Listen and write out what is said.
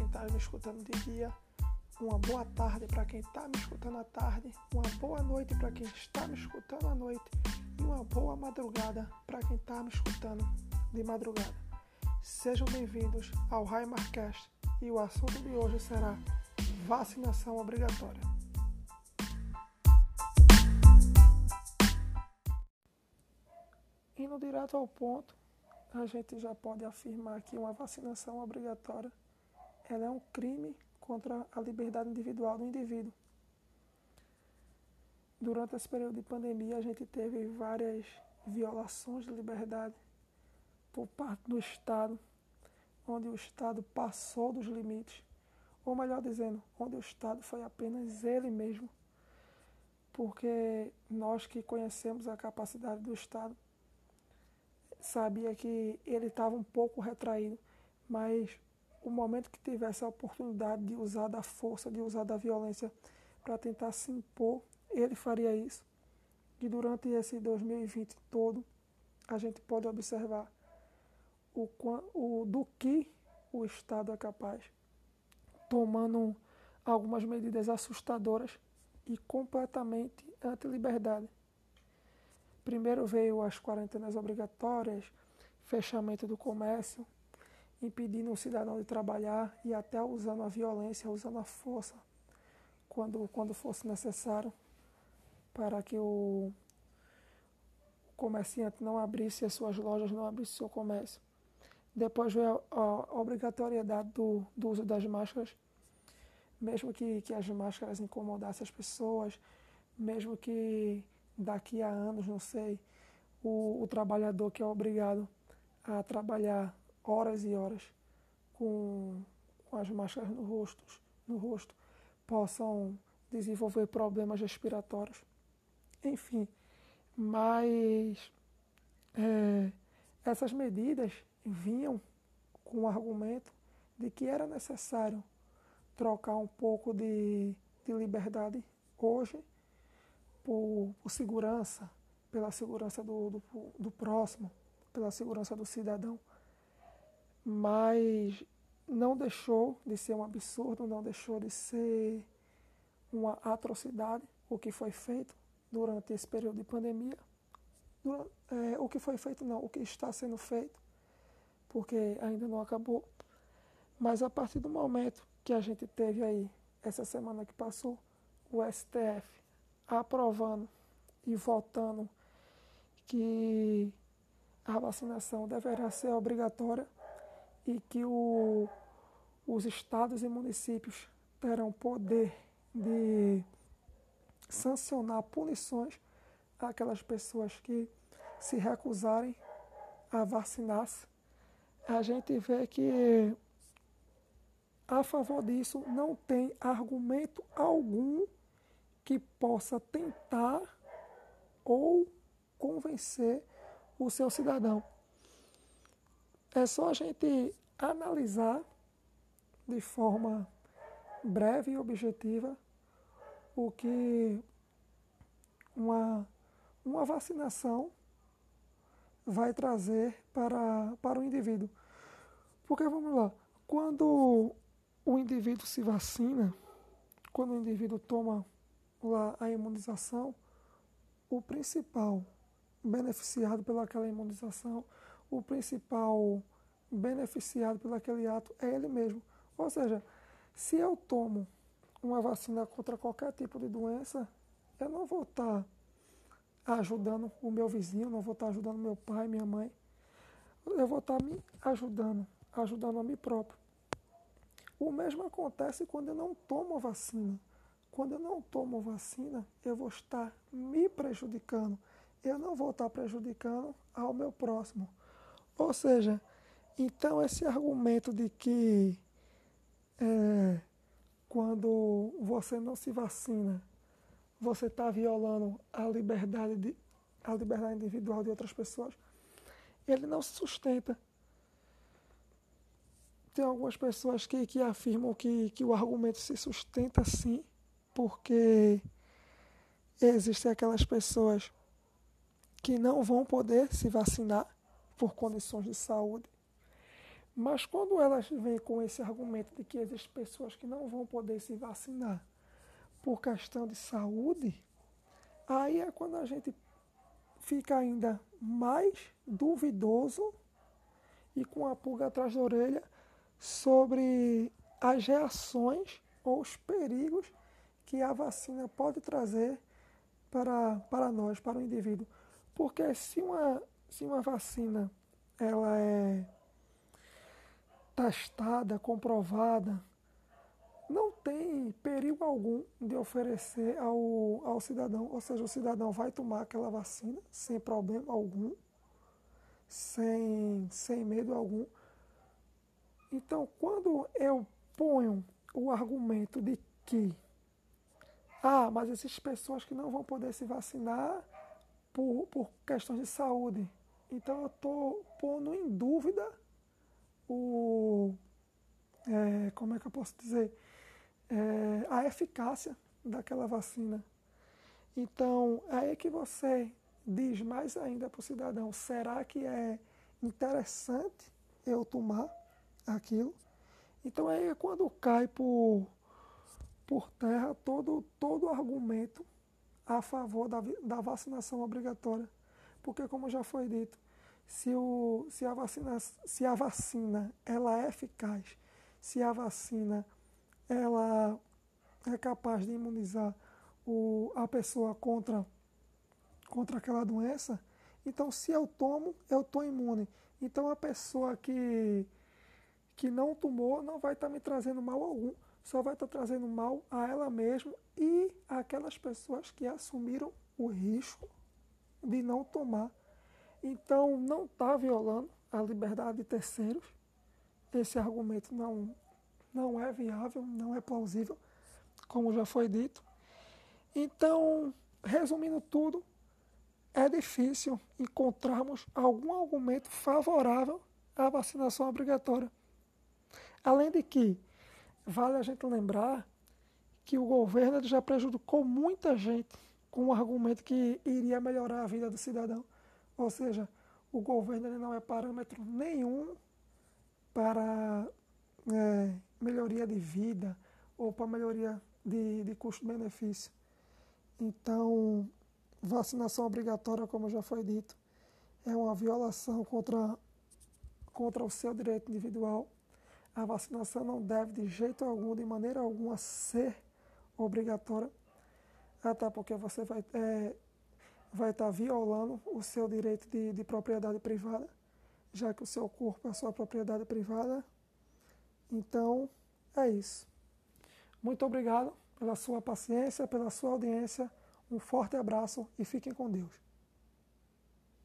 quem está me escutando de dia, uma boa tarde para quem está me escutando à tarde, uma boa noite para quem está me escutando à noite e uma boa madrugada para quem está me escutando de madrugada. Sejam bem-vindos ao Raimarcast e o assunto de hoje será vacinação obrigatória. Indo direto ao ponto, a gente já pode afirmar que uma vacinação obrigatória ela é um crime contra a liberdade individual do indivíduo. Durante esse período de pandemia, a gente teve várias violações de liberdade por parte do Estado, onde o Estado passou dos limites, ou melhor dizendo, onde o Estado foi apenas ele mesmo, porque nós que conhecemos a capacidade do Estado sabia que ele estava um pouco retraído, mas o momento que tivesse a oportunidade de usar da força, de usar da violência para tentar se impor, ele faria isso. E durante esse 2020 todo, a gente pode observar o, o do que o Estado é capaz, tomando algumas medidas assustadoras e completamente anti-liberdade. Primeiro veio as quarentenas obrigatórias, fechamento do comércio, impedindo o cidadão de trabalhar e até usando a violência, usando a força quando, quando fosse necessário para que o comerciante não abrisse as suas lojas, não abrisse seu comércio. Depois veio a, a obrigatoriedade do, do, uso das máscaras, mesmo que, que as máscaras incomodassem as pessoas, mesmo que daqui a anos, não sei, o, o trabalhador que é obrigado a trabalhar horas e horas com, com as máscaras no rosto, no rosto possam desenvolver problemas respiratórios. Enfim, mas é, essas medidas vinham com o argumento de que era necessário trocar um pouco de, de liberdade hoje por, por segurança, pela segurança do, do, do próximo, pela segurança do cidadão, mas não deixou de ser um absurdo, não deixou de ser uma atrocidade o que foi feito durante esse período de pandemia. Durante, é, o que foi feito, não, o que está sendo feito, porque ainda não acabou. Mas a partir do momento que a gente teve aí, essa semana que passou, o STF aprovando e votando que a vacinação deverá ser obrigatória e que o, os estados e municípios terão poder de sancionar punições àquelas pessoas que se recusarem a vacinar-se, a gente vê que a favor disso não tem argumento algum que possa tentar ou convencer o seu cidadão. É só a gente analisar de forma breve e objetiva o que uma, uma vacinação vai trazer para, para o indivíduo. Porque vamos lá, quando o indivíduo se vacina, quando o indivíduo toma lá a imunização, o principal beneficiado pelaquela imunização, o principal beneficiado pelaquele ato é ele mesmo. Ou seja, se eu tomo uma vacina contra qualquer tipo de doença, eu não vou estar ajudando o meu vizinho, não vou estar ajudando meu pai, minha mãe. Eu vou estar me ajudando, ajudando a mim próprio. O mesmo acontece quando eu não tomo a vacina. Quando eu não tomo vacina, eu vou estar me prejudicando. Eu não vou estar prejudicando ao meu próximo. Ou seja, então esse argumento de que é, quando você não se vacina, você está violando a liberdade, de, a liberdade individual de outras pessoas, ele não se sustenta. Tem algumas pessoas que, que afirmam que, que o argumento se sustenta sim, porque existem aquelas pessoas que não vão poder se vacinar por condições de saúde, Mas quando elas vêm com esse argumento de que existem pessoas que não vão poder se vacinar por questão de saúde, aí é quando a gente fica ainda mais duvidoso e com a pulga atrás da orelha sobre as reações ou os perigos que a vacina pode trazer para, para nós, para o indivíduo. Porque se uma, se uma vacina ela é testada, comprovada, não tem perigo algum de oferecer ao, ao cidadão. Ou seja, o cidadão vai tomar aquela vacina sem problema algum, sem, sem medo algum. Então, quando eu ponho o argumento de que, ah, mas essas pessoas que não vão poder se vacinar por, por questões de saúde, então eu estou pondo em dúvida o. É, como é que eu posso dizer? é, a eficácia daquela vacina. Então, é aí que você diz mais ainda para o cidadão: será que é interessante eu tomar aquilo? Então, aí é quando cai por, por terra todo, todo argumento a favor da, da vacinação obrigatória. Porque, como já foi dito, se, o, se, a vacina, se a vacina ela é eficaz, se a vacina ela é capaz de imunizar o, a pessoa contra, contra aquela doença, então se eu tomo, eu estou imune. Então a pessoa que, que não tomou não vai estar tá me trazendo mal algum, só vai estar tá trazendo mal a ela mesma e aquelas pessoas que assumiram o risco de não tomar. Então não está violando a liberdade de terceiros. Esse argumento não, não é viável, não é plausível, como já foi dito. Então, resumindo tudo, é difícil encontrarmos algum argumento favorável à vacinação obrigatória. Além de que, vale a gente lembrar que o governo já prejudicou muita gente com o argumento que iria melhorar a vida do cidadão. Ou seja, o governo não é parâmetro nenhum para é, melhoria de vida ou para melhoria de, de custo-benefício. Então, vacinação obrigatória, como já foi dito, é uma violação contra, contra o seu direito individual. A vacinação não deve, de jeito algum, de maneira alguma, ser obrigatória, até porque você vai, é, vai estar violando o seu direito de, de propriedade privada, já que o seu corpo é sua propriedade privada então, é isso. Muito obrigado pela sua paciência, pela sua audiência. Um forte abraço e fiquem com Deus.